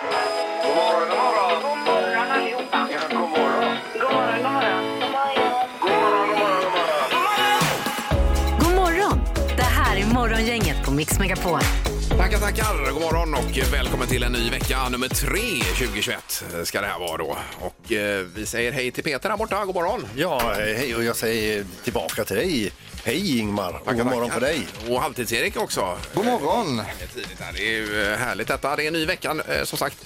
God morgon, god morgon. God morgon allihopa. Ja, god morgon. God morgon, god morgon. God morgon, god morgon, god morgon. God morgon! Det här är Morgongänget på Mix Megapol. Tackar, tackar. God morgon och välkommen till en ny vecka. Nummer tre 2021 ska det här vara då. Och eh, vi säger hej till Peter här borta. God morgon. Ja, hej och jag säger tillbaka till dig. Hej Ingmar och god morgon på dig. Och Halvtids-Erik också. God morgon! Det är tidigt här. Det är ju eh, härligt detta. Det är en ny vecka eh, som sagt.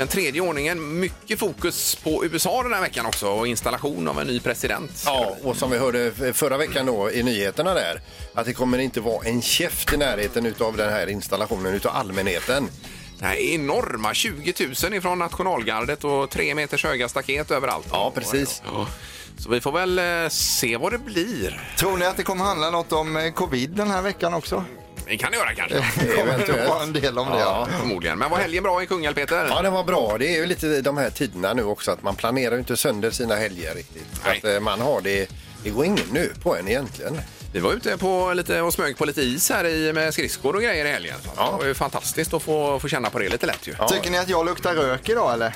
Den tredje ordningen. Mycket fokus på USA den här veckan också och installation av en ny president. Ja, och som vi hörde förra veckan då i nyheterna där att det kommer inte vara en käft i närheten av den här installationen utav allmänheten. Det här är enorma 20 000 ifrån nationalgardet och tre meters höga staket överallt. Ja, precis. Ja. Så vi får väl eh, se vad det blir. Tror ni att det kommer handla något om eh, covid den här veckan också? Det kan det göra kanske. Det Eventuellt. vara en del om det. Ja. Förmodligen. Men var helgen bra i Kungälv, Peter? Ja, det var bra. Det är ju lite de här tiderna nu också att man planerar ju inte sönder sina helger riktigt. Nej. Att eh, man har det, det går ingen nu på en egentligen. Vi var ute på lite och smög på lite is här i, med skridskor och grejer i helgen. Så Ja. Det var ju fantastiskt att få, få känna på det lite lätt ju. Tycker ni att jag luktar rök idag eller?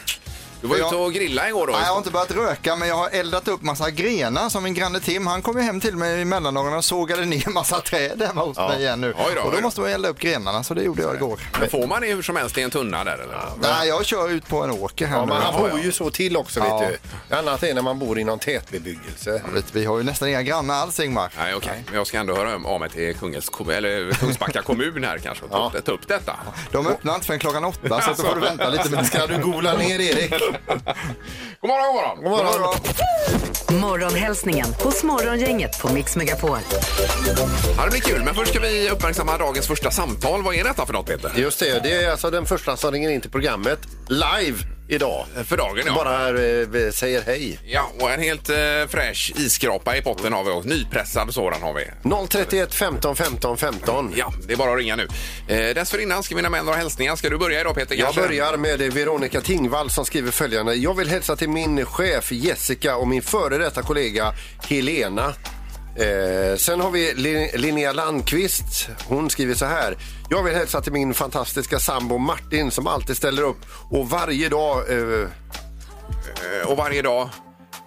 Du var Jag- ute och grilla igår då? Nej, jag har inte börjat röka men jag har eldat upp massa grenar som min granne Tim han kom ju hem till mig i mellandagarna och sågade ner massa träd hemma hos mig igen nu. Då, och då måste man elda upp grenarna så det gjorde jag igår. Men får man det hur som helst i en tunna där eller? Nej, jag kör ut på en åker här Ja, nu. Ja, bor ja. ju så till också Ja. vet du. Annat är när man bor i någon tätbebyggelse. Vet, Vi har ju nästan inga grannar alls Ingmar. Nej, okej. Men jag ska ändå höra av mig till kommun, eller Kungsbacka kommun här kanske och ta, Ja. upp, ta upp detta. De öppnar inte förrän klockan åtta så då får du vänta lite. Ska du gola ner Erik? God morgon, god morgon! God morgon. Morgonhälsningen hos Morgongänget på Mix Megapol. Ja, det blir kul, men först ska vi uppmärksamma dagens första samtal. Vad är detta för något, Peter? Just det, det är alltså den första som ringer in till programmet live idag. För dagen, ja. Bara eh, säger hej. Ja, och en helt eh, fräsch isskrapa i potten har vi och nypressad sådan har vi. 031 15 15 15. Ja, det är bara att ringa nu. Eh, dessförinnan ska hinna med några hälsningar. Ska du börja idag Peter? Jag kanske? börjar med Veronica Tingvall som skriver följande. Jag vill hälsa till min chef Jessica och min före detta kollega Helena. Eh, sen har vi Lin- Linnea Landqvist. Hon skriver så här. Jag vill hälsa till min fantastiska sambo Martin som alltid ställer upp och varje dag eh, Eh, Och varje dag?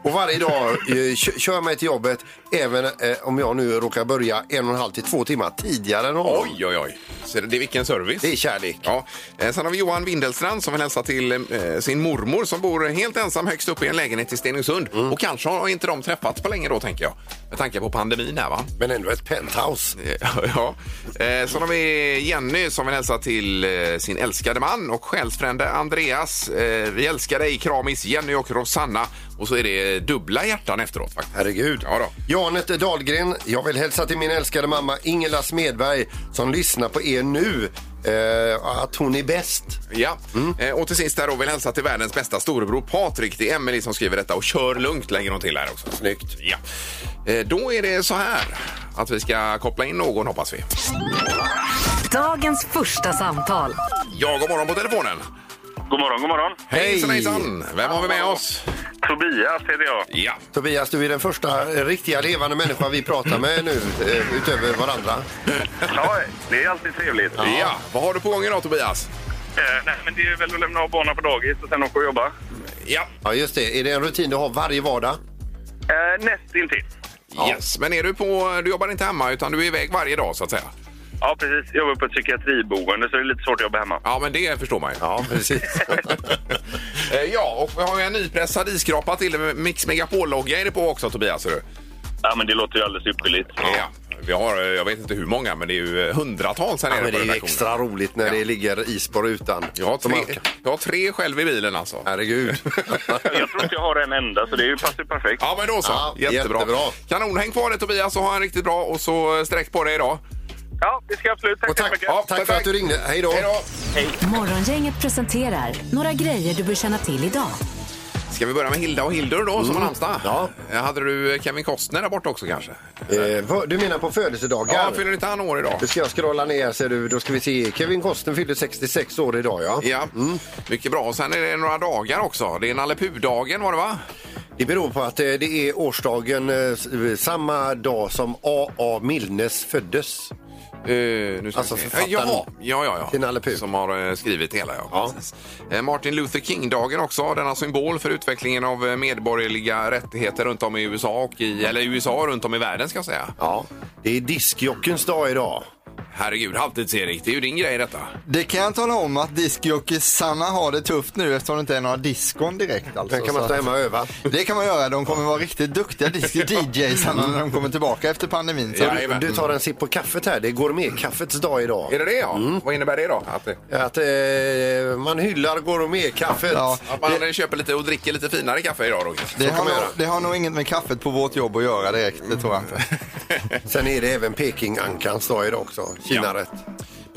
och varje dag eh, kör mig till jobbet även eh, om jag nu råkar börja en och en halv till två timmar tidigare än honom. Oj, oj, oj. Så det är vilken service. Det är kärlek. Ja. Eh, Sen har vi Johan Windelstrand som vill hälsa till eh, sin mormor som bor helt ensam högst upp i en lägenhet i Stenungsund. Mm. Och kanske har inte de träffats på länge då tänker jag. Med tanke på pandemin här va? Men ändå ett penthouse. Ja. Eh, Sen har vi Jenny som vill hälsa till eh, sin älskade man och själsfrände Andreas. Eh, Vi älskar dig, kramis Jenny och Rosanna. Och så är det dubbla hjärtan efteråt faktiskt. Herregud. Ja då. Janet Dahlgren, jag vill hälsa till min älskade mamma Ingela Smedberg som lyssnar på er nu. Eh, att hon är bäst. Ja, eh, och till sist här då vill hälsa till världens bästa storebror Patrik. Det är Emelie som skriver detta och kör lugnt lägger hon till här också. Snyggt. Ja. Eh, Då är det så här att vi ska koppla in någon hoppas vi. Dagens första samtal. Ja, god morgon på telefonen. God morgon, god morgon. Hejsan hejsan. Vem har vi med oss? Tobias heter jag. Ja. Tobias, du är den första riktiga levande människa vi pratar med nu eh, utöver varandra. Ja, det är alltid trevligt. ja. Vad har du på gång idag Tobias? Eh, nej, men det är väl att lämna av barnen på dagis och sen åka och jobba. Ja. Ja, just det. Är det en rutin du har varje vardag? Eh, näst intill. Yes, men är du på, du jobbar inte hemma utan du är iväg varje dag så att säga? Ja, precis. Jag jobbar på ett psykiatriboende så det är lite svårt att jobba hemma. Ja, men det förstår man ju. Ja, precis. Eh, Ja, och vi har ju en nypressad isskrapa till Mix Megapol-logga är det på också Tobias. Ser du? Ja, men det låter ju alldeles ypperligt. Ja. Vi har, eh, jag vet inte hur många, men det är ju eh, hundratals här Ja, nere men på det är ju redaktionen. extra roligt när Ja. det ligger is på rutan. Jag har, Så man tre, jag har tre själv i bilen alltså. Herregud. Jag tror inte jag har en enda, så det är ju passar ju perfekt. Ja, men då så. Ja, jättebra. jättebra. Kanon, häng kvar där Tobias och ha en riktigt bra och så sträck på dig idag. Ja, det ska jag absolut. Tack, Och så tack, mycket. Ja, tack för perfekt. att du ringde. Hej då. Hej då! Morgongänget presenterar några grejer du bör känna till idag. Ska vi börja med Hilda och Hildur då som har namnsdag? Mm. Ja. Eh, Hade du Kevin Costner där borta också kanske? Eh, vad- du menar på födelsedagar? Ja, fyller inte han år idag? Nu ska jag scrolla ner ser du. Då ska vi se. Kevin Costner fyllde 66 år idag ja. Ja, mycket bra. Och sen är det några dagar också. Det är Nalle Puh-dagen var det va? Det beror på att eh, det är årsdagen eh, s- samma dag som A.A. Milnes föddes. Eh, nu ska Alltså vi se. författaren Eh, Jaha, ja, ja, ja. till Nalle Puh. Som har eh, skrivit hela, ja. Ja. Precis. Eh, Martin Luther King-dagen också, denna symbol för utvecklingen av eh, medborgerliga rättigheter runt om i USA och i, eller USA runt om i världen ska jag säga. Ja, det är diskjockens dag idag. Herregud, halvtids-Erik, det är ju din grej detta. Det kan jag tala om att diskjockey Sanna har det tufft nu eftersom det inte är några diskon direkt. Alltså. Sen kan man stå hemma och öva. Det kan man göra. De kommer vara riktigt duktiga DJs när de kommer tillbaka efter pandemin. Så Ja. Du, Jajamän. du tar en sipp på kaffet här. Det är gourmetkaffets dag idag. Är det det ja? Vad innebär det då? Att, det, Att eh, man hyllar gourmetkaffet. Ja. att man köper lite och dricker lite finare kaffe idag då? det, kan har man nog, göra. det har nog inget med kaffet på vårt jobb att göra direkt. Det tror jag inte. Sen är det även Peking-ankans dag idag också. Kinarätt.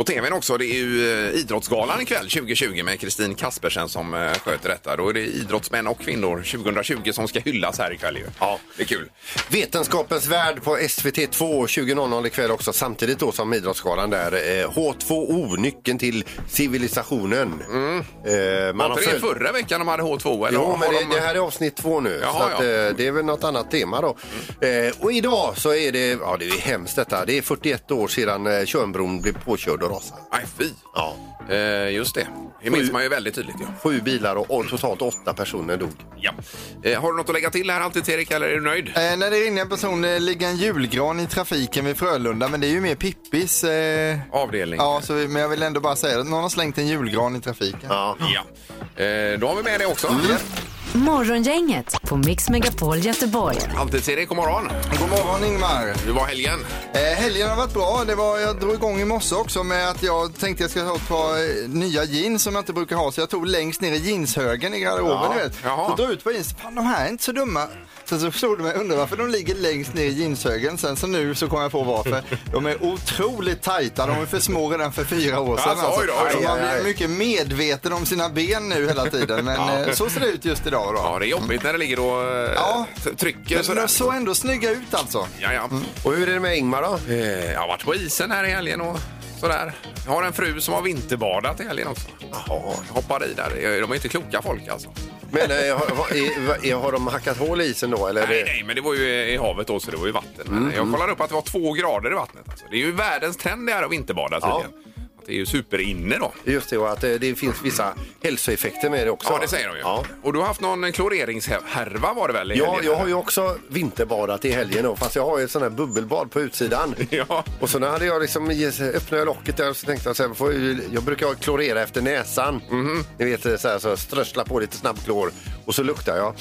På tvn också, det är ju eh, Idrottsgalan ikväll 2020 med Kristin Kaspersen som eh, sköter detta. Då är det idrottsmän och kvinnor 2020 som ska hyllas här ikväll ju. Ja, det är kul. Vetenskapens värld på SVT 2 20.00 ikväll också samtidigt då som Idrottsgalan där. Eh, H2O, nyckeln till civilisationen. Eh, man Var inte det förra veckan de hade H2? Eller Jo, men det, de... det här är avsnitt två nu. Jaha, så att, ja. eh, det är väl något annat tema då. Eh, och idag så är det, ja det är hemskt detta, det är 41 år sedan eh, Tjörnbron blev påkörd rasade. Nej, fy. Ja. Eh, just det. Det minns man ju väldigt tydligt. Ja. Sju bilar och, och totalt åtta personer dog. ja. Eh, har du något att lägga till här alltid, Erik, eller är du nöjd? Eh, när det ringer en person, det ligger en julgran i trafiken vid Frölunda, men det är ju mer Pippis. Eh, Avdelning. ja, så, vi- men jag vill ändå bara säga att någon har slängt en julgran i trafiken. Ja. Ja. Eh, då har vi med det också. Morgongänget på Mix Megapol Göteborg. Alltid Erik, god morgon. God morgon Ingmar! Hur var helgen? Eh, helgen har varit bra. Det var, jag drog igång i morse också med att jag tänkte jag ska ta ett par eh, nya jeans som jag inte brukar ha. Så jag tog längst ner i jeanshögen i garderoben. Ja, du vet. jaha. Så drog ut på jeans. Fan, de här är inte så dumma. Sen så slog det mig, undrar varför de ligger längst ner i jeanshögen. Sen så nu så kom jag på varför. De är otroligt tajta. De är för små redan för fyra år sedan. Alltså, oj då, oj då. Så man blir mycket medveten om sina ben nu hela tiden. Men eh, så ser det ut just idag då. Ja, det är jobbigt när det ligger och eh, Ja. trycker Men sådär. de såg ändå snygga ut alltså. Ja, ja. Och hur är det med Ingmar då? Eh, jag har varit på isen här i helgen och sådär. Jag har en fru som har vinterbadat i helgen också. Jaha, hoppar i där. De är inte kloka folk alltså. Men eh, har, har, är, har de hackat hål i isen då? Eller är Nej, det... nej, men det var ju i havet då så det var ju vatten. Men jag kollade upp att det var två grader i vattnet. Alltså. Det är ju världens trend det här att vinterbada tydligen. Är ju superinne då. Just det, och att eh, det finns vissa hälsoeffekter med det också. Ja, det säger de ju. Ja. Och du har haft någon kloreringshärva var det väl i Ja, helgen? jag har ju också vinterbadat i helgen då, fast jag har ju ett sånt här bubbelbad på utsidan. Ja. Och så när hade jag liksom, öppnade jag locket där och så tänkte jag så här, får jag, ju- jag brukar klorera efter näsan. Mhm. Ni vet så här, så strössla på lite snabbklor och så luktar jag.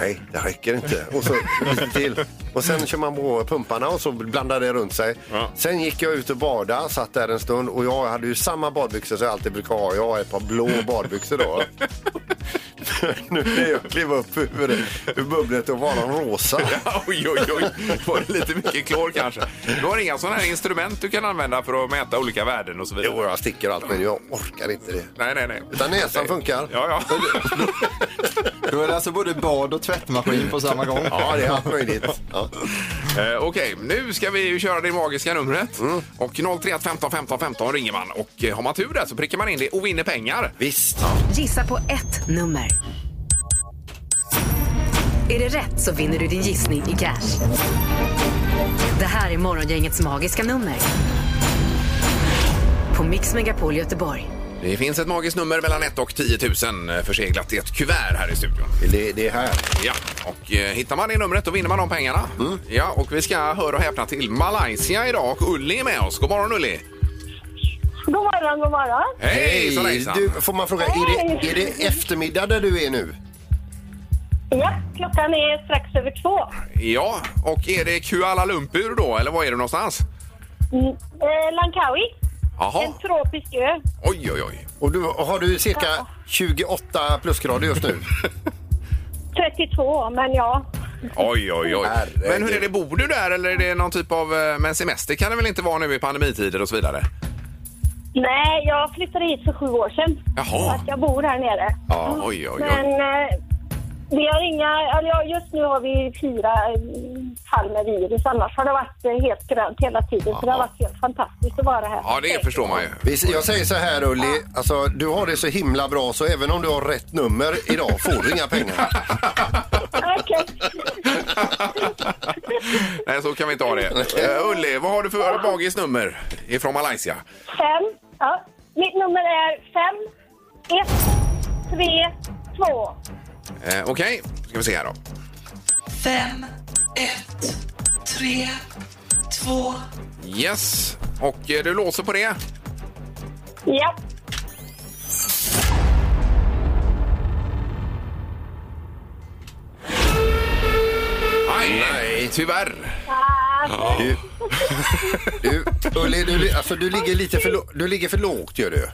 Nej, det räcker inte. Och så lite till. Och sen kör man på pumparna och så blandar det runt sig. Ja. Sen gick jag ut och badade, satt där en stund och jag hade ju samma badbyxor som jag alltid brukar ha. Jag har ett par blå badbyxor då. nu när jag klev upp ur, ur bubblet och var de rosa. oj, oj, oj. Var det lite mycket klor kanske? Du har inga sådana här instrument du kan använda för att mäta olika värden och så vidare? Jo, jag sticker allt men jag orkar inte det. Nej, nej, nej. Utan näsan funkar. Ja, ja. Då är det alltså både bad och tvättmaskin på samma gång. Ja, det är allt möjligt. Ja. Eh, Okej, nu ska vi ju köra det magiska numret. Mm. Och 031 15 15 15 ringer man. Och eh, har man tur där så prickar man in det och vinner pengar. Visst. Gissa på ett nummer. Är det rätt så vinner du din gissning i cash. Det här är Morgongängets magiska nummer. På Mix Megapol Göteborg. Det finns ett magiskt nummer mellan 1 och 10 000 eh, förseglat i ett kuvert här i studion. Det, det är här. Ja, och eh, hittar man det numret då vinner man de pengarna. Mm. Ja, och vi ska höra och häpna till Malaysia idag och Ulli är med oss. God morgon Ulli! God morgon, god morgon. Hej! Du, får man fråga, är det, är det eftermiddag där du är nu? Ja, klockan är strax över två. Ja, och är det Kuala Lumpur då, eller var är du någonstans? Mm. Eh, Langkawi, Jaha, en tropisk ö. oj, oj, oj. Och du, har du cirka 28 plusgrader just nu? 32, men ja. Oj, oj, oj. Herregud. Men hur är det, bor du där eller är det någon typ av... eh, Men semester kan det väl inte vara nu i pandemitider och så vidare? Nej, jag flyttade hit för sju år sedan. Jaha. Så att jag bor här nere. Ja, oj, oj, Men oj. eh, vi har inga, eller ja, just nu har vi fyra eh, fall med virus. Annars har det varit eh, helt grönt hela tiden. Så det har varit helt fantastiskt att vara här. Ja, det förstår man ju. Vi- Jag säger så här Ulli, alltså, du har det så himla bra så även om du har rätt nummer idag får du inga pengar. Okej. Nej, så kan vi inte ha det. Uh, Ulli, vad har du för magiskt nummer ifrån Malaysia? Fem. Ja. Mitt nummer är fem, ett, tre, två. Uh, Okej, ska vi se här då. fem, ett, tre, två. Yes, och eh, du låser på det. Ja. Nej, Nej. tyvärr. Ah, Du, du, Ulli, du, alltså, du, ligger lite för, lo- du ligger för lågt gör du.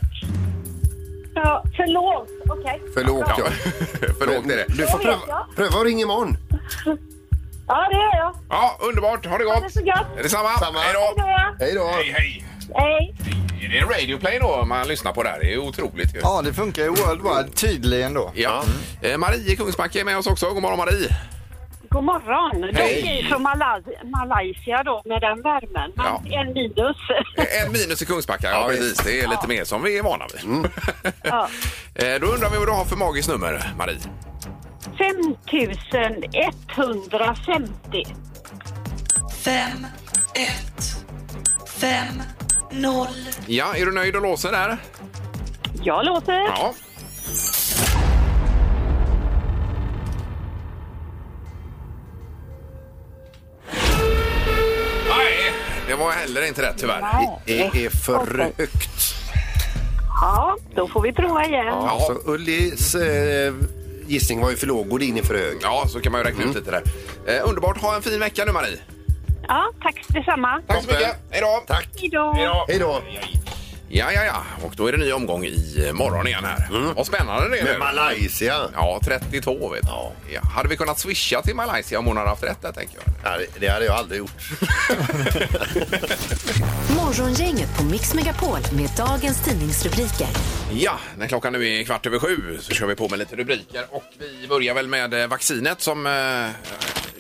ja, för lågt. Okej. För lågt ja. För lågt är det. Du får pröva, pröva att ringa imorgon. Ja, det gör jag. Ja, underbart. Ha det Ha det gott. så gott. Detsamma. Samma. Hej Hej då. Hej då. Hej, hej. Hej. Är det Radio Play då man lyssnar på där? Det är otroligt ju. Ja, det funkar ju worldwide tydligen då. Ja. Eh, Marie i Kungsbacka är med oss också. God morgon Marie. God morgon. De Hej. är från Malaz- Malaysia då med den värmen. Men Ja. en minus. Eh, En minus i Kungsbacka, ja, Ja, precis. Det är lite mer som vi är vana vid. Ja. Eh, Då undrar vi vad du har för magiskt nummer, Marie. 5150. Fem, ett, fem, noll. Ja, är du nöjd och låser där? Jag låter. Ja. Nej, det var heller inte rätt tyvärr. Det är för högt. Ja, då får vi prova igen. Ja, så Ullis eh, gissning var ju för låg och din är för hög. Ja, så kan man ju räkna ut lite där. Eh, underbart. Ha en fin vecka nu, Marie. Ja, tack detsamma. Tack så mycket. Hej då. Tack. Hej då. Hej då. Ja, ja, ja. Och då är det ny omgång i morgon igen här. Vad spännande det är Med nu. Malaysia. Ja, 32 vet du. Ja. Hade vi kunnat swisha till Malaysia om hon hade haft rätt där, tänker jag. Ja, det- det hade jag aldrig gjort. Morgongänget på Mix Megapol med dagens tidningsrubriker. Ja, när klockan nu är kvart över sju så kör vi på med lite rubriker. Och vi börjar väl med eh, vaccinet som eh,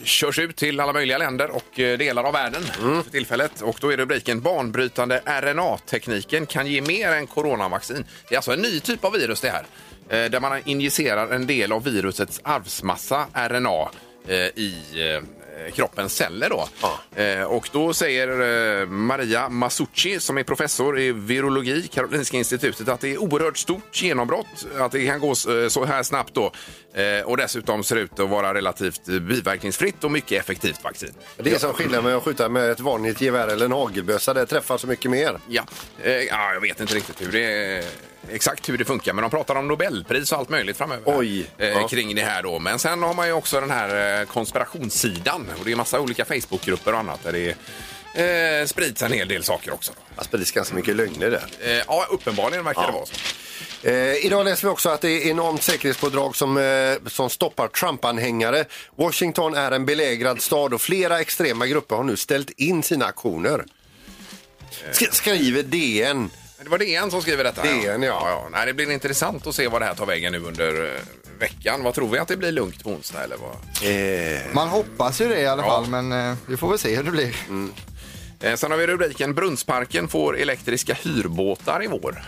körs ut till alla möjliga länder och eh, delar av världen för tillfället. Och då är rubriken Banbrytande RNA-tekniken kan ge mer än coronavaccin. Det är alltså en ny typ av virus det här. Eh, där man injicerar en del av virusets arvsmassa, RNA, eh, i eh, kroppens celler. Då. Eh, och då säger eh, Maria Masucci som är professor i virologi, Karolinska institutet, att det är oerhört stort genombrott, att det kan gå eh, så här snabbt då. Eh, och dessutom ser det ut att vara relativt eh, biverkningsfritt och mycket effektivt vaccin. Det är som skillnad med att skjuta med ett vanligt gevär eller en hagelbössa. Det träffar så mycket mer. Ja, eh, ja jag vet inte riktigt hur det exakt hur det funkar, men de pratar om Nobelpris och allt möjligt framöver. Oj, eh, ja. Kring det här då. Men sen har man ju också den här eh, konspirationssidan och det är massa olika Facebookgrupper och annat där det eh, sprids en hel del saker också. Det sprids ganska mycket lögner där. Eh, ja, uppenbarligen verkar det vara så. Eh, idag läser vi också att det är enormt säkerhetspådrag som, eh, som stoppar Trump-anhängare. Washington är en belägrad stad och flera extrema grupper har nu ställt in sina aktioner. Sk- skriver DN. Det var DN som skriver detta. DN, ja. ja. Nej, det blir intressant att se vad det här tar vägen nu under eh, veckan. Vad tror vi att det blir lugnt på onsdag eller vad? Eh, Man hoppas ju det i alla Ja. fall, men eh, vi får väl se hur det blir. Eh, Sen har vi rubriken Brunnsparken får elektriska hyrbåtar i vår.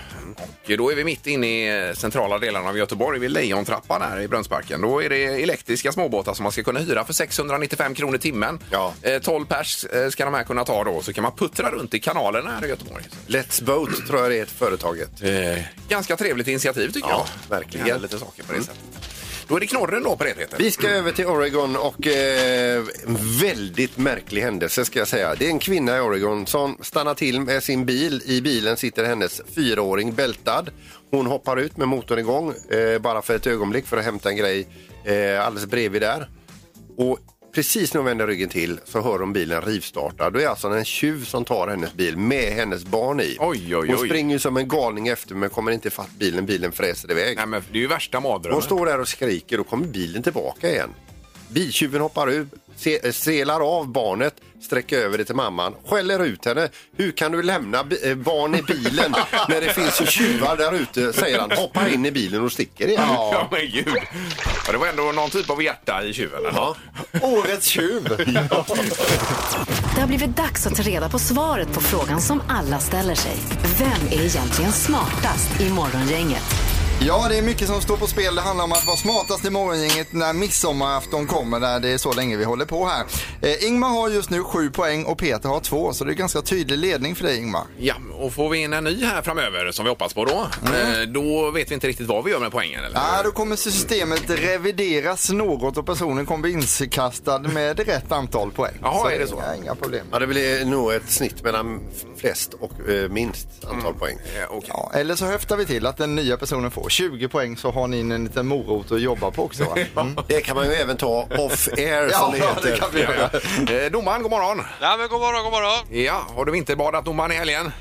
Och då är vi mitt inne i eh, centrala delarna av Göteborg vid Lejontrappan här i Brunnsparken. Då är det elektriska småbåtar som man ska kunna hyra för 695 kronor timmen. Ja. Eh, 12 pers eh, ska de här kunna ta då, så kan man puttra runt i kanalerna här i Göteborg. Let's Boat tror jag det är ett företaget. Ganska trevligt initiativ tycker Ja, jag. verkligen. Lite saker på det sättet. Då är det knorren då på det Peter. Vi ska över till Oregon och eh, en väldigt märklig händelse ska jag säga. Det är en kvinna i Oregon som stannar till med sin bil. I bilen sitter hennes fyraåring bältad. Hon hoppar ut med motorn igång eh, bara för ett ögonblick för att hämta en grej eh, alldeles bredvid där. Och precis när hon vänder ryggen till så hör hon bilen rivstarta. Då är alltså en tjuv som tar hennes bil med hennes barn i. Oj, oj, Hon oj. springer ju som en galning efter men kommer inte fatt bilen. Bilen fräser iväg. Nej, men det är ju värsta Hon mardrömmen. står där och skriker och kommer bilen tillbaka igen. Biltjuven hoppar ut, se, selar av barnet, sträcker över det till mamman, skäller ut henne. Hur kan du lämna eh, barn i bilen när det finns ju tjuvar där ute, säger han. Hoppar in i bilen och sticker igen. Ja, men gud. Ja, det var ändå någon typ av hjärta i tjuven. Ja. Årets tjuv! Det har blivit dags att ta reda på svaret på frågan som alla ställer sig. Vem är egentligen smartast i Morgongänget? Ja, det är mycket som står på spel. Det handlar om att vara smartast i morgongänget när midsommarafton kommer. Där det är så länge vi håller på här. Eh, Ingmar har just nu sju poäng och Peter har två. Så det är ganska tydlig ledning för dig Ingmar. Ja, och får vi in en ny här framöver som vi hoppas på då, eh, då vet vi inte riktigt vad vi gör med poängen. Eller? Ja, då kommer systemet revideras något och personen kommer bli inkastad med rätt antal poäng. Jaha, är det så? Inga, inga problem. Ja, det blir nog ett snitt mellan flest och eh, minst antal poäng. Eh, okej. Ja, eller så höftar vi till att den nya personen får 20 poäng så har ni en liten morot att jobba på också. Va? Mm. Det kan man ju även ta off-air Ja, som det det heter. kan vi göra. Eh, domaren, god morgon. Nej men god morgon, god morgon. Ja, har du vinterbadat domaren i helgen?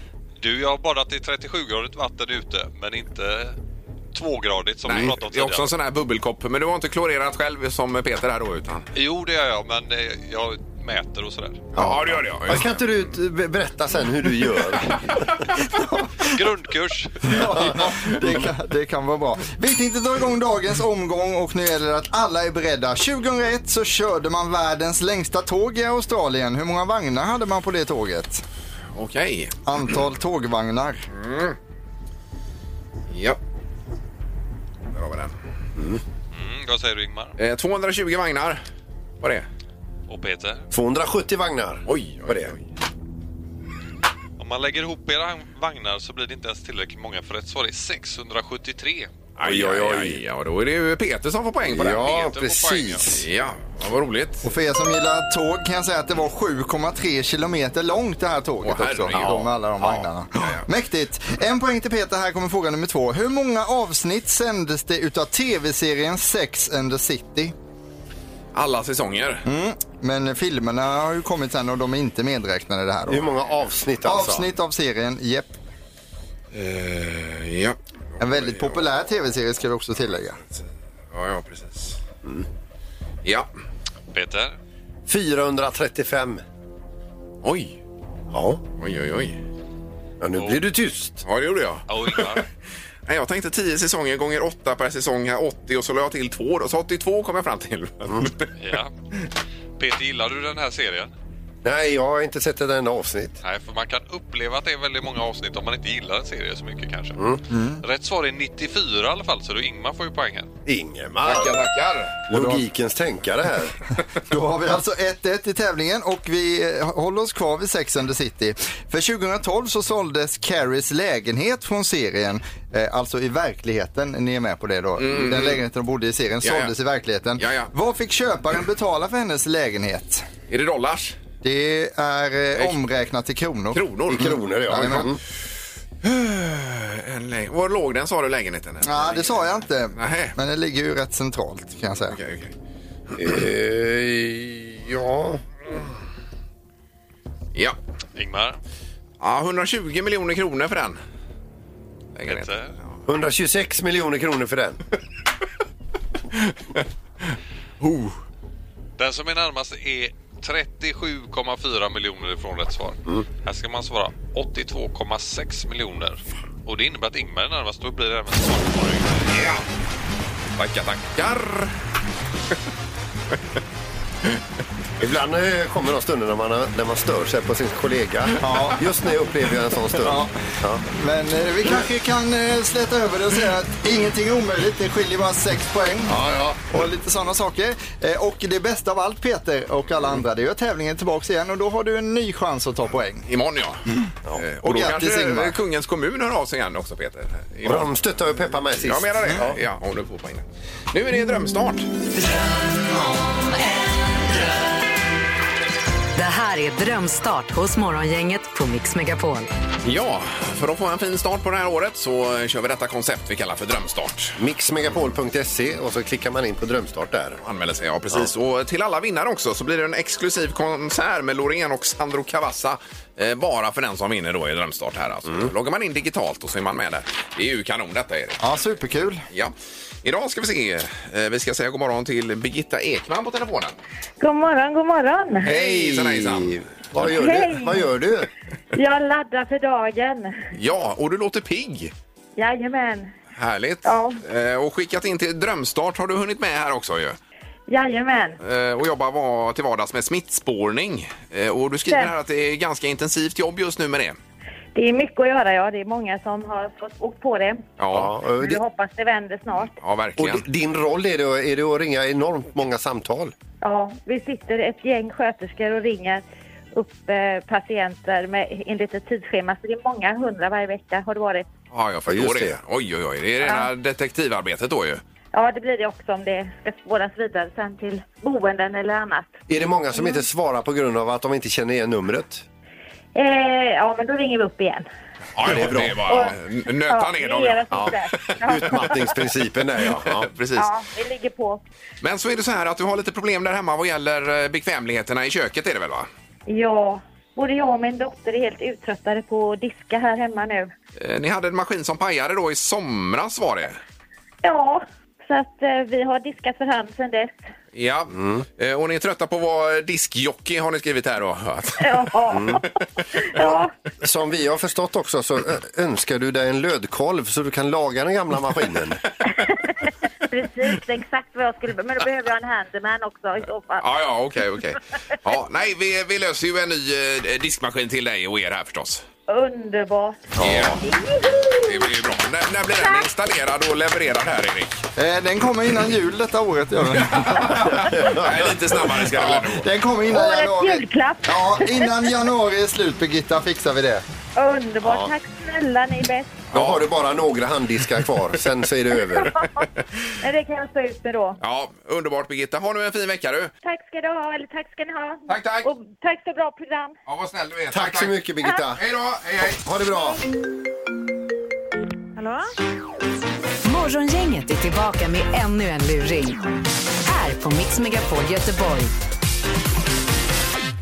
Du, jag har badat i 37-gradigt vatten ute, men inte tvågradigt som vi Nej, pratade om det är också tidigare. en sån här bubbelkopp. Men du har inte klorerat själv som Peter här då utan? Jo, det gör jag, men eh, jag mäter och sådär. Ja, det gör det ja. Kan inte du berätta sen hur du gör? Grundkurs. Ja, det, kan, det kan vara bra. Vi tänkte dra igång dagens omgång och nu gäller det att alla är beredda. 2001 så körde man världens längsta tåg i Australien. Hur många vagnar hade man på det tåget? Okej. Antal tågvagnar. Ja. Där har vi den. Mm, vad säger du Ingmar? Eh, 220 vagnar. Vad är det? Och Peter? 270 vagnar. Oj, vad är det? Om man lägger ihop era vagnar så blir det inte ens tillräckligt många för rätt svar är 673. Aj, aj, aj. Ja, då är det ju Peter som får poäng på den. Ja, Peter får precis. Ja, ja, vad roligt. Och för er som gillar tåg kan jag säga att det var 7,3 kilometer långt det här tåget Åh, också. herregud. Ja, med alla de Ja. vagnarna. Ja, ja. Mäktigt. En poäng till Peter. Här kommer fråga nummer två. Hur många avsnitt sändes det utav tv-serien Sex and the City? Alla säsonger. Mm. Men filmerna har ju kommit sen och de är inte medräknade i det här. Då. Hur många avsnitt alltså? Avsnitt av serien, jepp. Eh, ja. En väldigt populär tv-serie ska vi också tillägga. Ja, ja, precis. Ja. Peter? 435. Oj. Ja. Oj, oj, oj. ja, nu blir du tyst. Ja, det gjorde jag. Ingmar? Nej, jag tänkte 10 säsonger gånger 8 per säsong här, 80 och så la jag till 2 då. Så 82 kom jag fram till. Ja. Peter, gillar du den här serien? Nej, jag har inte sett ett enda avsnitt. Nej, för man kan uppleva att det är väldigt många avsnitt om man inte gillar en serie så mycket kanske. Rätt svar är 94 i alla fall, så du Ingmar får ju poängen. Ingemar. Tackar, tackar. Logikens tänkare här. Då har vi alltså 1-1 i tävlingen och vi eh, håller oss kvar vid Sex and the City. För 2012 så såldes Carries lägenhet från serien, eh, alltså i verkligheten, ni är med på det då. Den lägenheten de bodde i serien Ja, ja. såldes i verkligheten. Ja, ja. Vad fick köparen betala för hennes lägenhet? Är det dollars? Det är eh, omräknat till kronor. Kronor? I kronor, ja. Jajamän. Mm. En lä- Var låg den sa du lägenheten? Ja, det sa jag inte. Nähä. Men det ligger ju rätt centralt kan jag säga. Okej, okej. Eh, ja. Ja. Ingmar? ja. 120 miljoner kronor för den. Lägenheten. Peter? 126 miljoner kronor för den. Den som är närmast är 37,4 miljoner ifrån rätt svar. Här ska man svara 82,6 miljoner. Och det innebär att Ingmar är närmast, då blir det även svar på Ja. Tackar, tackar. Ibland eh, kommer de stunder när man, när man stör sig på sin kollega. Ja. Just nu upplever jag en sån stund. Ja. Ja. Men eh, vi kanske kan eh, släta över det och säga att ingenting är omöjligt. Det skiljer bara sex poäng. Ja, ja. Och lite sådana saker. Eh, och det bästa av allt Peter och alla andra, det är ju att tävlingen är tillbaka igen och då har du en ny chans att ta poäng. Imorgon ja. ja. Eh, Och, Och då grattis, kanske Ingmar. Kungens kommun hör av sig igen också Peter. Och Imorgon. de stöttar ju Peppa med sist. Jag menar det. Ja, om du får poäng. Nu är det drömstart. Det här är Drömstart hos Morgongänget på Mix Megapol. Ja, för att få en fin start på det här året så kör vi detta koncept vi kallar för drömstart. Mixmegapol.se och så klickar man in på drömstart där. Anmäler sig, ja precis. Och till alla vinnare också så blir det en exklusiv konsert med Loreen och Sandro Cavazza. Eh, bara för den som vinner då i drömstart här alltså. Loggar man in digitalt och så är man med där. Det är ju kanon detta Erik. Ja, superkul. Ja. Idag ska vi se. Eh, vi ska säga god morgon till Birgitta Ekman på telefonen. God morgon, god morgon. Hejsan hejsan! Vad gör du? Vad gör du? Jag laddar för dagen. Ja, och du låter pigg. Jajamän. Härligt. Ja. Eh, och skickat in till drömstart har du hunnit med här också ju. Jajamän. Eh, och jobbar var, till vardags med smittspårning. Eh, och du skriver här att det är ganska intensivt jobb just nu med det. Det är mycket att göra, ja. Det är många som har fått åkt på det. Ja, det, vi hoppas det vänder snart. ja och verkligen. di- din roll är det, är det att ringa enormt många samtal? Ja, vi sitter ett gäng sköterskor och ringer upp eh, patienter med enligt ett tidsschema. Så det är många hundra varje vecka har det varit. Ja, jag förstår just det. det. Oj, oj, oj. Det är rena detektivarbetet då ju. Ja, det blir det också om det ska spåras vidare sen till boenden eller annat. Är det många som inte svarar på grund av att de inte känner igen numret? Eh, ja, men då ringer vi upp igen. Ja, det är bra. Det är bara n- nöta ner dem. Ja. Ja. Utmattningsprincipen där ja. ja. Precis. ja, vi ligger på. Men så är det så här att du har lite problem där hemma vad gäller eh, bekvämligheterna i köket är det väl va? Ja, både jag och min dotter är helt uttröttade på att diska här hemma nu. Eh, Ni hade en maskin som pajade då i somras var det? Ja, så att eh, vi har diskat för hand sedan dess. Ja, Eh, och ni är trötta på att vara diskjockey har ni skrivit här då. Ja, ja. Som vi har förstått också så ö- önskar du dig en lödkolv så du kan laga den gamla maskinen. precis exakt vad jag skulle... Men då behöver jag en handyman också i så fall. Ja, ja, okej, okej. Ja, nej, vi, vi löser ju en ny eh, diskmaskin till dig och er här förstås. Underbart. Ja. Det blir ju bra. När, när blir den installerad och levererad här, Erik? Eh, Den kommer innan jul detta året. Gör den. Nej, lite snabbare ska det bli. Den kommer innan Årets januari. julklapp. Ja, innan januari är slut Birgitta fixar vi det. Underbart. Tack snälla, ni är bäst. Då har du bara några handdiskar kvar, sen så är det över. Men det kan jag stå ut med då. Ja, underbart Birgitta. Ha nu en fin vecka du. Tack ska du ha, eller tack ska ni ha. Tack, tack. Och tack för bra program. Ja, vad snäll du är. Tack så mycket Birgitta. Hej då, hej hej. Ha det bra. Hallå? Morgongänget är tillbaka med ännu en luring. Här på Mix Megapol Göteborg.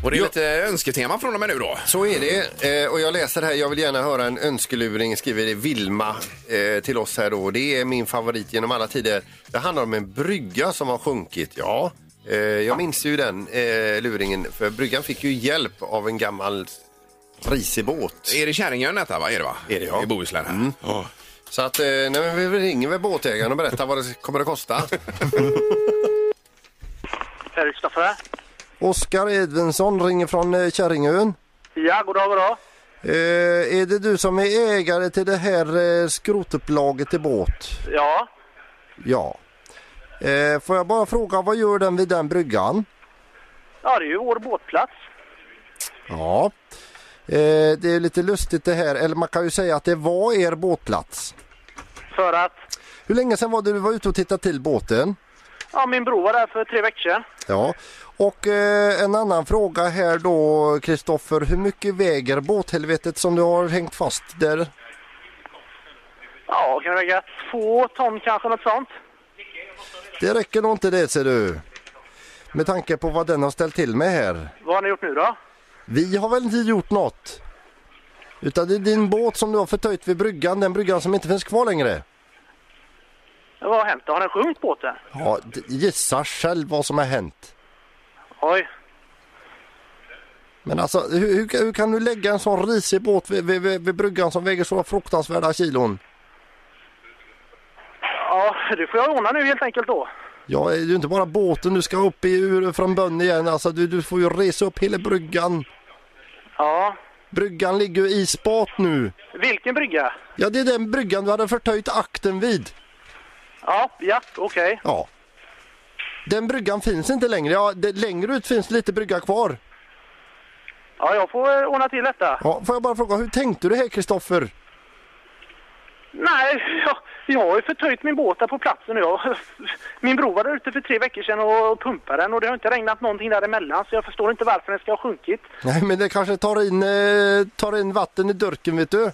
Och det är lite önsketema från och med nu då. Så är det. Eh, och jag läser här, jag vill gärna höra en önskeluring, skriver Vilma eh, till oss här då. Det är min favorit genom alla tider. Det handlar om en brygga som har sjunkit. Ja, eh, jag minns ju den eh, luringen, för bryggan fick ju hjälp av en gammal risig båt. Är det Käringön detta va? Är det va? Är det, ja. I Bohuslän här. Ja. Så att, eh, nej, vi ringer väl båtägaren och berättar vad det kommer att kosta. Per Kristoffer. Oskar Edvinsson ringer från eh, Kärringön. Ja, god dag, god dag. Eh, är det du som är ägare till det här eh, skrotupplaget till båt? Ja, Ja. Eh, får jag bara fråga, vad gör den vid den bryggan? ja det är ju vår båtplats. Ja. Eh, det är lite lustigt det här, eller man kan ju säga att det var er båtplats. För att Hur länge sedan var det du var ute och tittade till båten? ja, min bror var där för tre veckor sedan. Ja. Och eh, en annan fråga här då, Kristoffer. Hur mycket väger båthelvetet som du har hängt fast där? Ja, kan det väga två ton kanske, något sånt. Det räcker nog inte det ser du. Med tanke på vad den har ställt till med här. Vad har ni gjort nu då? Vi har väl inte gjort något. Utan det är din båt som du har förtöjt vid bryggan, den bryggan som inte finns kvar längre. Vad har hänt? Har den sjunkit båten? Ja, gissa själv vad som har hänt. Oj. Men alltså, hur, hur, hur kan du lägga en sån risig båt vid, vid, vid, vid bryggan som väger så fruktansvärda kilon? Ja, det får jag ordna nu helt enkelt då. Ja, det är ju inte bara båten du ska upp i ur från bön igen. Alltså, du, du får ju resa upp hela bryggan. Ja. Bryggan ligger ju i spat nu. Vilken brygga? Ja, det är den bryggan du hade förtöjt akten vid. Ja, ja, okej. Ja. Den bryggan finns inte längre. Ja, det, längre ut finns lite brygga kvar. Ja, jag får eh, ordna till detta. Ja, får jag bara fråga, hur tänkte du här Kristoffer? Nej, jag, jag har ju förtöjt min båt där på platsen och jag, Min bror var där ute för tre veckor sedan och, pumpade den och det har inte regnat någonting däremellan så jag förstår inte varför den ska ha sjunkit. Nej, men det kanske tar in, eh, tar in vatten i dörken, vet du.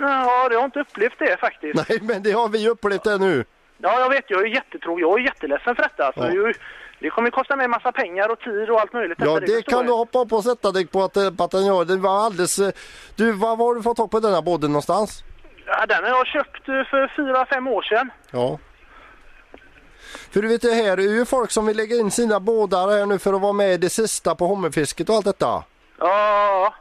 Ja, jag har inte upplevt det faktiskt. Nej, men det har vi upplevt det nu. Ja, jag vet. Jag är jättetråkig. Jag är jätteledsen för detta. Så Ja. det kommer kosta mig massa pengar och tid och allt möjligt. Ja, det förstår kan du hoppa upp och sätta dig på att, eh, på att den gör. Det var alldeles... eh, Du, var var har du fått tag på den här båten någonstans? Ja, den har jag köpt eh, för fyra, fem år sedan. Ja. För du vet det här är ju folk som vill lägga in sina båtar här nu för att vara med i det sista på hummerfisket och allt detta. Ja,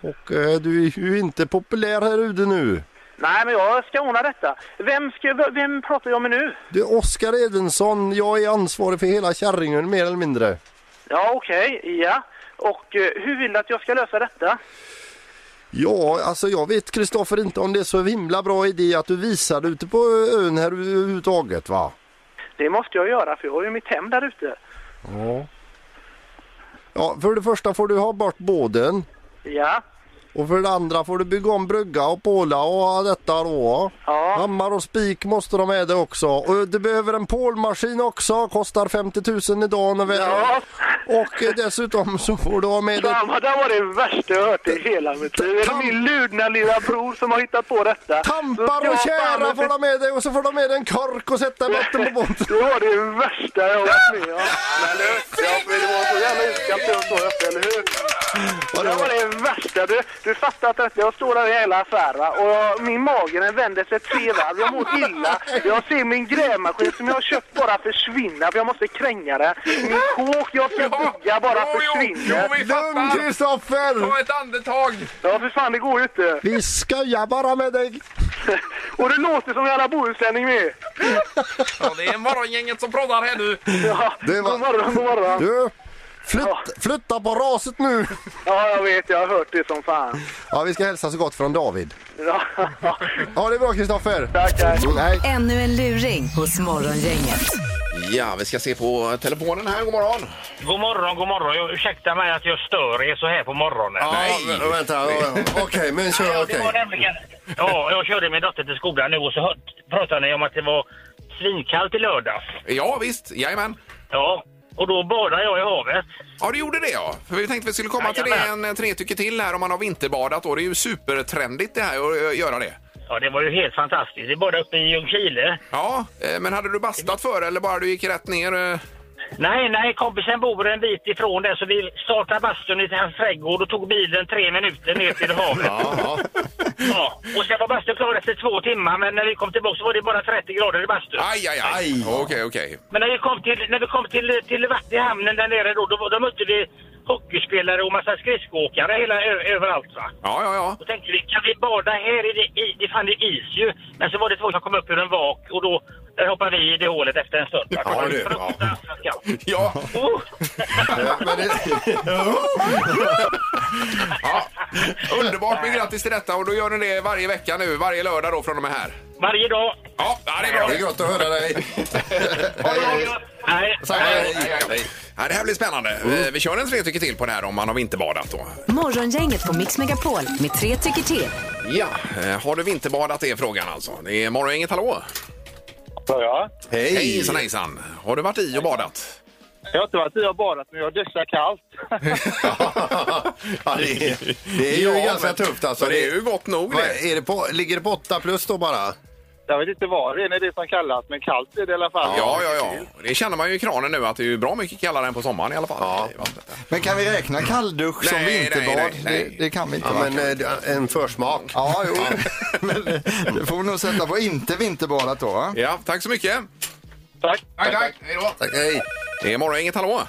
Och eh, du är ju inte populär här ute nu. nej men jag ska ordna detta. Vem, ska, vem pratar jag med nu? Du Oskar Edvinsson, jag är ansvarig för hela Kärringön mer eller mindre. Ja, okej. ja. Och eh, hur vill du att jag ska lösa detta? Ja, alltså jag vet Kristoffer inte om det är så himla bra idé att du visar ute på ön här överhuvudtaget va? Det måste jag göra för jag har ju mitt hem där ute. Ja. Ja, för det första får du ha bort båden. Ja. Och för det andra får du bygga om brygga och påla och detta då. Ja. Hammar och spik måste de med det också. Och du behöver en pålmaskin också, kostar 50 000 idag. Och, Ja. och dessutom så får du ha med dig... Vad det var det värsta jag hört i hela mitt liv. Är det min ludna lilla bror som har hittat på detta? Tampar och kära får de med dig och så får de med dig en kork och sätta i botten på båten. Det var det värsta jag har varit med om. Men du, det var så jävla iskallt och så uppe, eller hur? Det var det värsta. Du, du fattar att jag står där i hela affären och jag, min mage den vänder sig tre varv. Jag mår illa. Jag ser min grävmaskin som jag har köpt bara försvinna för jag måste kränga den. Min kåk jag ska bygga bara försvinner. Lugn Kristoffer! Ta ett andetag! Ja, för fan det går ju inte. Vi skojar bara med dig. Och det låter som en jävla bohuslänning med. Ja, det är morgongänget som pratar här nu. Ja, Det var- god morgon, god morgon. Du, flytt, flytta på raset nu. Ja, jag vet. Jag har hört det som fan. Ja, vi ska hälsa så gott från David. Ja, Ja, det är bra Kristoffer. tack. Nej. Ännu en luring hos Morgongänget. Ja, vi ska se på telefonen här. God morgon. God morgon, god morgon. Jag, ursäkta mig att jag stör er så här på morgonen. Ja, vä- vänta, okej, men kör, Ja, okej. det var nämligen... Ja, jag körde min dotter till skolan nu och så hör- pratade ni om att det var svinkallt i lördags. Ja, visst. Jajamän. Ja, och då badade jag i havet. Ja, du gjorde det ja. För vi tänkte vi skulle komma till det Jajamän. en tre tycker till här om man har vinterbadat. Och det är ju supertrendigt det här att eh, göra det. Ja, det var ju helt fantastiskt. Vi badade uppe i Ljungskile. Ja, eh, men hade du bastat för eller bara du gick rätt ner? eh? Nej, nej, kompisen bor en bit ifrån där så vi startade bastun i hans trädgård och tog bilen tre minuter ner till havet. Ja, Ja, och sen var bastun klar efter två timmar men när vi kom tillbaka så var det bara 30 grader i bastun. Aj, aj, aj. Okej, okej. Men när vi kom till, när vi kom till, till vatt i hamnen där nere då, då, då mötte vi hockeyspelare och massa skridskoåkare hela, ö, överallt va. Ja, ja, ja. Då tänkte vi, kan vi bada här? I det, i, det fann det is ju. Men så var det två som kom upp ur en vak och då där hoppade vi i det hålet efter en stund. Det Ja, du. kallt. Ja, Oh. men det, ja. Underbart med grattis till detta och då gör ni det varje vecka nu, varje lördag då från och med här. Varje dag. Ja, ja, det är bra. det är gott att höra dig. Nej. Hej, hej, hej. Ja, det här blir spännande. Eh, Vi kör en tre tycker till på det här om man har vinterbadat då. Morgongänget på Mix Megapol med tre tycker till. Ja, eh, har du vinterbadat är frågan alltså. Det är morgongänget, hallå? Ja, Hej! Hejsan hejsan. Har du varit i och badat? jag har inte varit i och badat, men jag duschar kallt. ja, det, är, det är ju Ja, ganska men- tufft alltså. men det är ju gott nog Vad det. Är det på, ligger det på 8 plus då bara? Jag vet inte vad det är, när det är som kallas, men kallt är det i alla fall. Ja, ja, ja. Det känner man ju i kranen nu att det är ju bra mycket kallare än på sommaren i alla fall. Ja. Men kan vi räkna kalldusch som Nej, nej, vinterbad? nej, nej. Det, det kan vi inte. Ja, va? men eh, en försmak. Ja, jo. Men det, det får vi nog sätta på inte vinterbadat då. va? Ja, tack så mycket. Tack. Tack, tack. Hej då. Tack, hej! Det är morgongänget, hallå?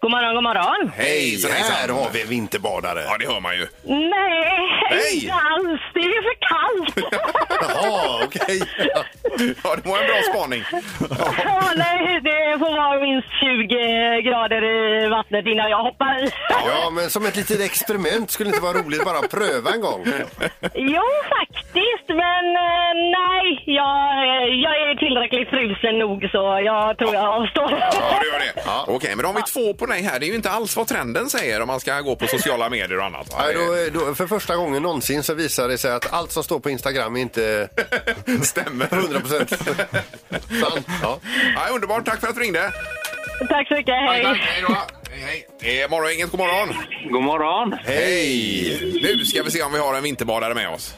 God morgon, god morgon. Hejsan, Här hejsan. har vi en vinterbadare. Ja, det hör man ju. Nej, Hej! inte alls. Det är för kallt. Jaha, okej. Ja, det var en bra spaning. Ja, nej, det får vara minst 20 grader i vattnet innan jag hoppar i. Ja, men som ett litet experiment skulle det inte vara roligt bara att pröva en gång? Jo, faktiskt. Men eh, nej, jag, jag är tillräckligt frusen nog så jag tror jag avstår. Ja, det gör det. Okej, men då har vi två på nej här. Det är ju inte alls vad trenden säger om man ska gå på sociala medier och annat. va? Nej, då, då, för första gången någonsin så visar det sig att allt som står på Instagram inte Stämmer. 100 procent sant. Ja. Ja, underbart, tack för att du ringde. Tack så mycket. Tack, tack. Hej. Hej då. Hej, hej. Det är morgongänget, god morgon. God morgon. Hej! Nu ska vi se om vi har en vinterbadare med oss.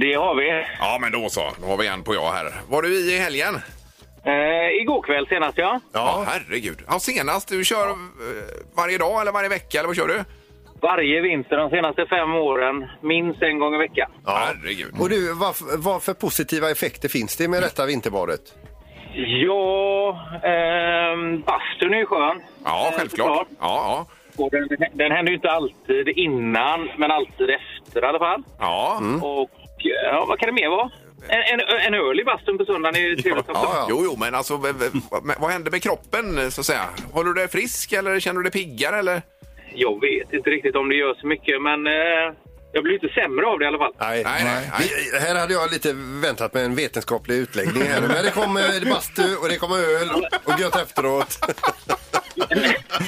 Det har vi. Ja, men då så. Då har vi en på ja här. Var du i i helgen? Eh, igår kväll senast, ja. Ja, herregud. Ja, senast. Du kör eh, varje dag eller varje vecka, eller vad kör du? Varje vinter de senaste fem åren, minst en gång i veckan. Herregud. Och du, vad, vad för positiva effekter finns det med detta vinterbadet? Ja, ehm, bastun är ju skön. Ja, Eh, självklart. såklart. Ja, Och den, den händer ju inte alltid innan, men alltid efter i alla fall. ja. ja. Och ja, vad kan det mer vara? En, en, en öl i bastun på söndagen är ju trevligt också. Ja, Jo, jo, men alltså v- v- vad- vad händer med kroppen så att säga? Håller du dig frisk eller känner du dig piggare eller? Jag vet inte riktigt om det gör så mycket, men eh, jag blir inte sämre av det i alla fall. Nej. Vi, här hade jag lite väntat med en vetenskaplig utläggning här. Men det kom eh, bastu och det kom öl och gött efteråt.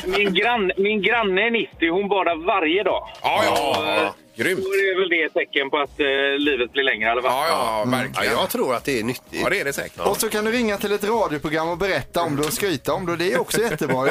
Min, grann, min granne är 90, hon badar varje dag. Ja, eh, ja. Grymt. Då är väl det ett tecken på att eh, livet blir längre i alla fall. Ja, ja, verkligen. Ja, jag tror att det är nyttigt. Ja, det är det säkert. Och så kan du ringa till ett radioprogram och berätta om det och skryta om det. Det är också jättebra.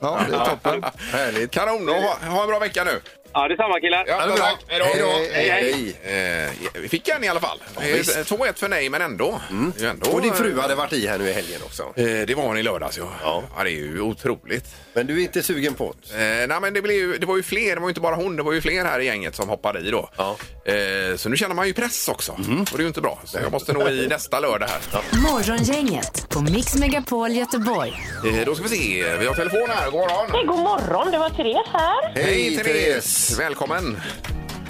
Ja. Ja, det är toppen. Härligt. Kanon, ha, ha en bra vecka nu. Ja, detsamma killar. Ja, det är bra. Hej då. Hej, hej, hej. Eh, vi fick en i alla fall. Eh, visst. 2-1 för nej, men ändå. Det är ju ändå Och din fru hade varit i här nu i helgen också. Eh, det var hon i lördags, ja. Ja. ja. Det är ju otroligt. Men du är inte sugen på det? Eh, nej, men det, blev ju, det var ju fler, det var ju inte bara hon, det var ju fler här i gänget som hoppade i då. Ja. Eh, så nu känner man ju press också. Och det är ju inte bra. Så jag måste nog i nästa lördag här. Morgongänget på Mix Megapol Göteborg. Eh, då ska vi se, vi har telefon här. God morgon! God morgon, det var Therese här. Hej, Therese! Välkommen!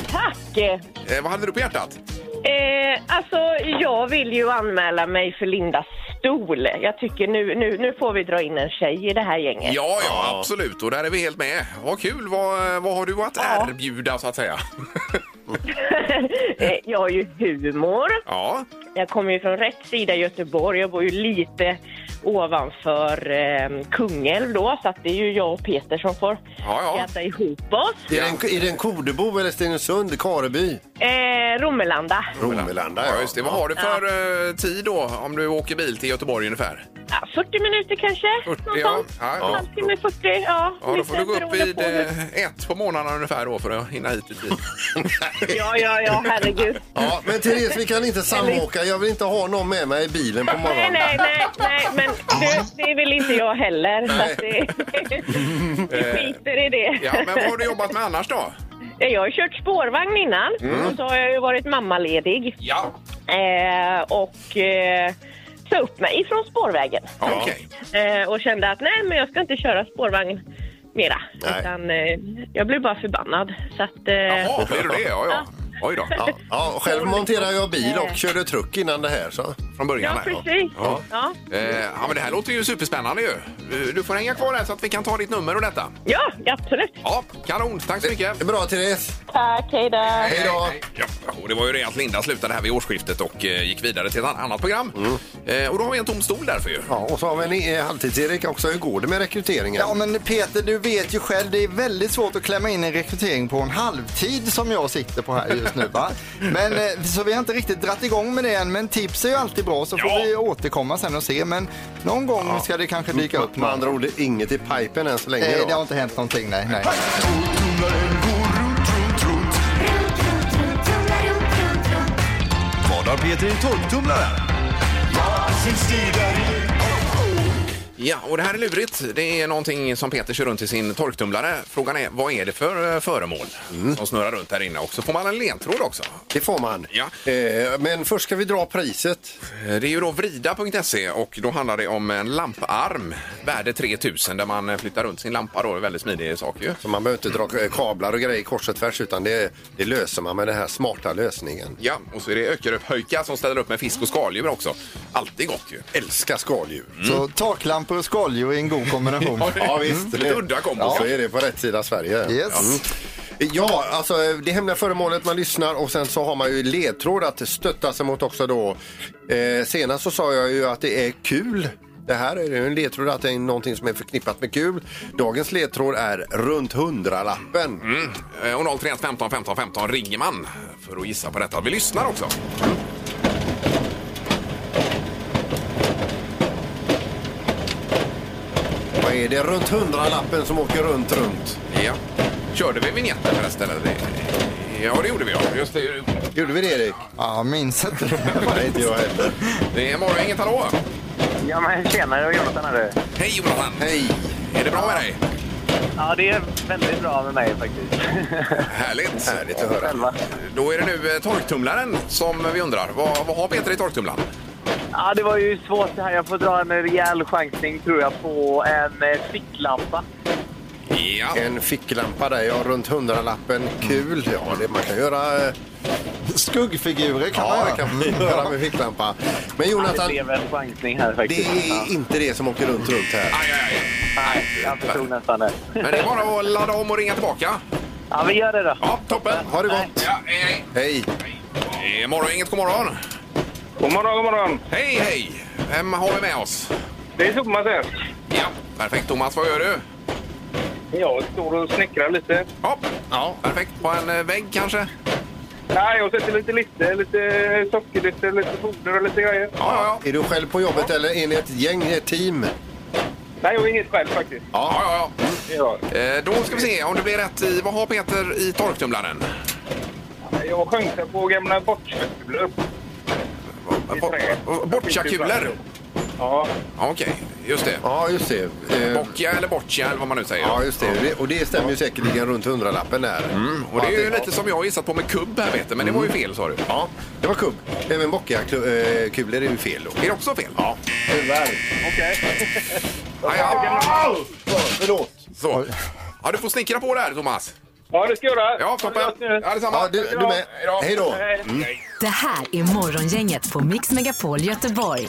Tack! Eh, vad hade du på hjärtat? Eh, alltså, jag vill ju anmäla mig för Lindas stol. Jag tycker nu, nu, nu får vi dra in en tjej i det här gänget. Ja, ja, absolut. Och där är vi helt med. Vad kul. Vad, vad har du att erbjuda, så att säga? Eh, jag har ju humor. Ja. Jag kommer ju från rätt sida Göteborg. Jag bor ju lite ovanför eh, Kungälv då, så att det är ju jag och Peter som får Ja, ja. äta ihop oss. Är, det en, är det en Kodebo eller Stenungsund, Kareby? Eh, Romelanda. Romelanda, Ja, just det. Vad har du för eh, tid då, om du åker bil till Göteborg ungefär? Ja, 40 minuter kanske. 40, något ja. Ja, ja. Halvtimme, 40, ja. Ja, då får du gå upp vid på hur- eh, ett på morgonen ungefär då för att hinna hit i tid. Ja, ja, ja, herregud. Ja, men Therese, vi kan inte samåka. Jag vill inte ha någon med mig i bilen på Nej, morgonen. nej, nej, nej, men du, det vill inte jag heller. Så det, vi skiter i det. Ja, men vad har du jobbat med annars då? Jag har kört spårvagn innan Mm. och så har jag ju varit mammaledig. Ja. Eh, och eh, sa upp mig från spårvägen. Okej. Eh, och kände att nej, men jag ska inte köra spårvagn mera. Nej. Utan eh, jag blev bara förbannad. Så att, eh, Jaha, blir du det? Ja, ja. Oj då. Ja, ja, själv monterar jag bil och körde truck innan det här. Så. Från början Ja, här, precis. Ja. Ja. Eh, ja, men det här låter ju superspännande ju. Eh, Du får hänga kvar här så att vi kan ta ditt nummer och detta. Ja, absolut. Ja, kanon. Tack så mycket. Det är bra, Therese. Tack, hej då. Hej då. Ja, och det var ju det att Linda slutade här vid årsskiftet och eh, gick vidare till ett annat program. Eh, och då har vi en tom stol därför ju. Ja, och så har vi en eh, halvtids-Erik också. Hur går det med rekryteringen? Ja men Peter, du vet ju själv, det är väldigt svårt att klämma in en rekrytering på en halvtid som jag sitter på här just nu va. Men eh, så vi har inte riktigt dratt igång med det än, men tips är ju alltid bra så får Ja. vi återkomma sen och se. Men någon gång ska det kanske dyka upp Med andra ord, inget i pipen än så länge. Nej, då. det har inte hänt någonting, nej. nej. Vad har Peter i torktumlaren? Ja, och det här är lurigt. Det är någonting som Peter kör runt i sin torktumlare. Frågan är, vad är det för eh, föremål som snurrar runt här inne? Och så får man en ledtråd också. Det får man. Ja. Eh, men först ska vi dra priset. Eh, Det är ju då vrida.se och då handlar det om en lamparm värde 3000 där man eh, flyttar runt sin lampa då. Väldigt smidig sak ju. Så man behöver inte dra eh, kablar och grejer kors och tvärs utan det, det löser man med den här smarta lösningen. Ja, och så är det Öckeröp-Höjka som ställer upp med fisk och skaldjur också. Alltid gott ju. Älskar skaldjur. Så taklampor och skaldjur är en god kombination. Ja, visst. Lite udda kombo. Ja, så är det på rätt sida Sverige. Yes. Mm. Ja, alltså det hemliga föremålet man lyssnar och sen så har man ju ledtråd att stötta sig mot också då. Eh, senast så sa jag ju att det är kul. Det här är ju en ledtråd att det är någonting som är förknippat med kul. Dagens ledtråd är runt hundralappen. Mm. Eh, Och 031 15 15 15 ringer man för att gissa på detta. Vi lyssnar också. Är det runt hundralappen som åker runt, runt? Ja. Körde vi vignetten förresten? eller? Ja, det gjorde vi. Ja. Just det. Gjorde vi det Erik? Ja, minns inte. Nej, inte jag heller. Det är morgon, inget hallå. Ja, men tjena, det var Jonathan här. Hej Jonathan! Hej! Är det bra med dig? Ja, det är väldigt bra med mig faktiskt. Härligt! Härligt att höra. Själva. Då är det nu eh, torktumlaren som vi undrar. Vad, vad har Peter i torktumlaren? Ja, det var ju svårt det här. Jag får dra en rejäl chansning tror jag på en eh, ficklampa. Ja. En ficklampa där, ja, runt hundralappen. Kul. Ja, det man kan göra... eh, Skuggfigurer kan man Ja, det kan man göra med ficklampa. Men Ja, det Jonathan, blev en chansning här det faktiskt. är inte det som åker runt, runt här. Aj, aj, aj. Nej, jag förstod nästan det. Men det är bara att ladda om och ringa tillbaka. Ja, vi gör det då. Ja, toppen. Ha det gott. Ja, hej, Hej. hej. Eh, Morgon, inget god morgon. God morgon, god morgon. Hej, hej. Vem har vi med oss? Det är Thomas här. Ja, perfekt. Thomas, vad gör du? Jag står och snickrar lite. Ja, ja perfekt. På en eh, vägg kanske? Nej, jag sätter lite lite, lite sockerlytter, lite foder och lite grejer. Ja, ja, ja. Är du själv på jobbet eller är ni ett gäng, ett team? Nej, jag är inget själv faktiskt. Ja, ja, Ja. ja. Eh, då ska vi se om det blir rätt i... Vad har Peter i torktumlaren? Jag chansar på gamla bortköpskulor. Bocciakulor? Ja. Okej, just det. Ja, just det. Eh, Boccia eller boccia eller vad man nu säger. Ja, just det. Det- Och det stämmer ju säkerligen runt hundralappen där. Mm, och det är ju lite som jag har gissat på med kubb här vet du, men det var ju fel sa du. Ja, det var kubb. Även bocciakulor är ju fel då. Är det också fel? Ja. Tyvärr. Okej. Ja, ja. Förlåt. Så. Ja, du får snickra på där Thomas. Ja, det ska jag göra. Ja, toppen. Ja, detsamma. Ja, du, du med. Hej då. Mm. Det här är Morgongänget på Mix Megapol Göteborg.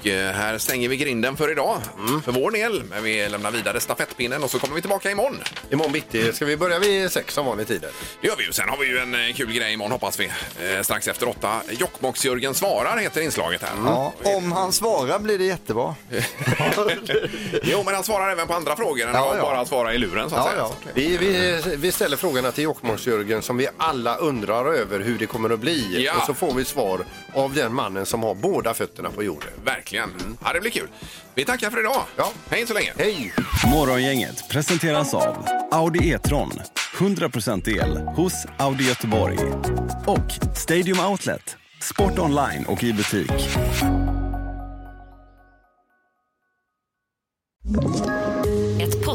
Och eh, här stänger vi grinden för idag. För vår del. Men vi lämnar vidare stafettpinnen och så kommer vi tillbaka imorgon. Imorgon bitti. Ska vi börja vid sex som vanlig tid? Det gör vi ju. Sen har vi ju en eh, kul grej imorgon hoppas vi. Eh, strax efter åtta. Jokkmokks-Jörgen svarar heter inslaget här. Ja, om han svarar blir det jättebra. Jo, men han svarar även på andra frågor än Ja, att ja. bara svara i luren så att Ja, säga. ja. Vi, vi, vi ställer frågorna till Jokkmokks-Jörgen som vi alla undrar över hur det kommer att bli. Ja. Och så får vi svar av den mannen som har båda fötterna på jorden. Verkligen. Ja, det blir kul. Vi tackar för idag. Ja. Hej så länge. Hej! Morgongänget presenteras av Audi E-tron. 100% el hos Audi Göteborg. Och Stadium Outlet. Sport online och i butik.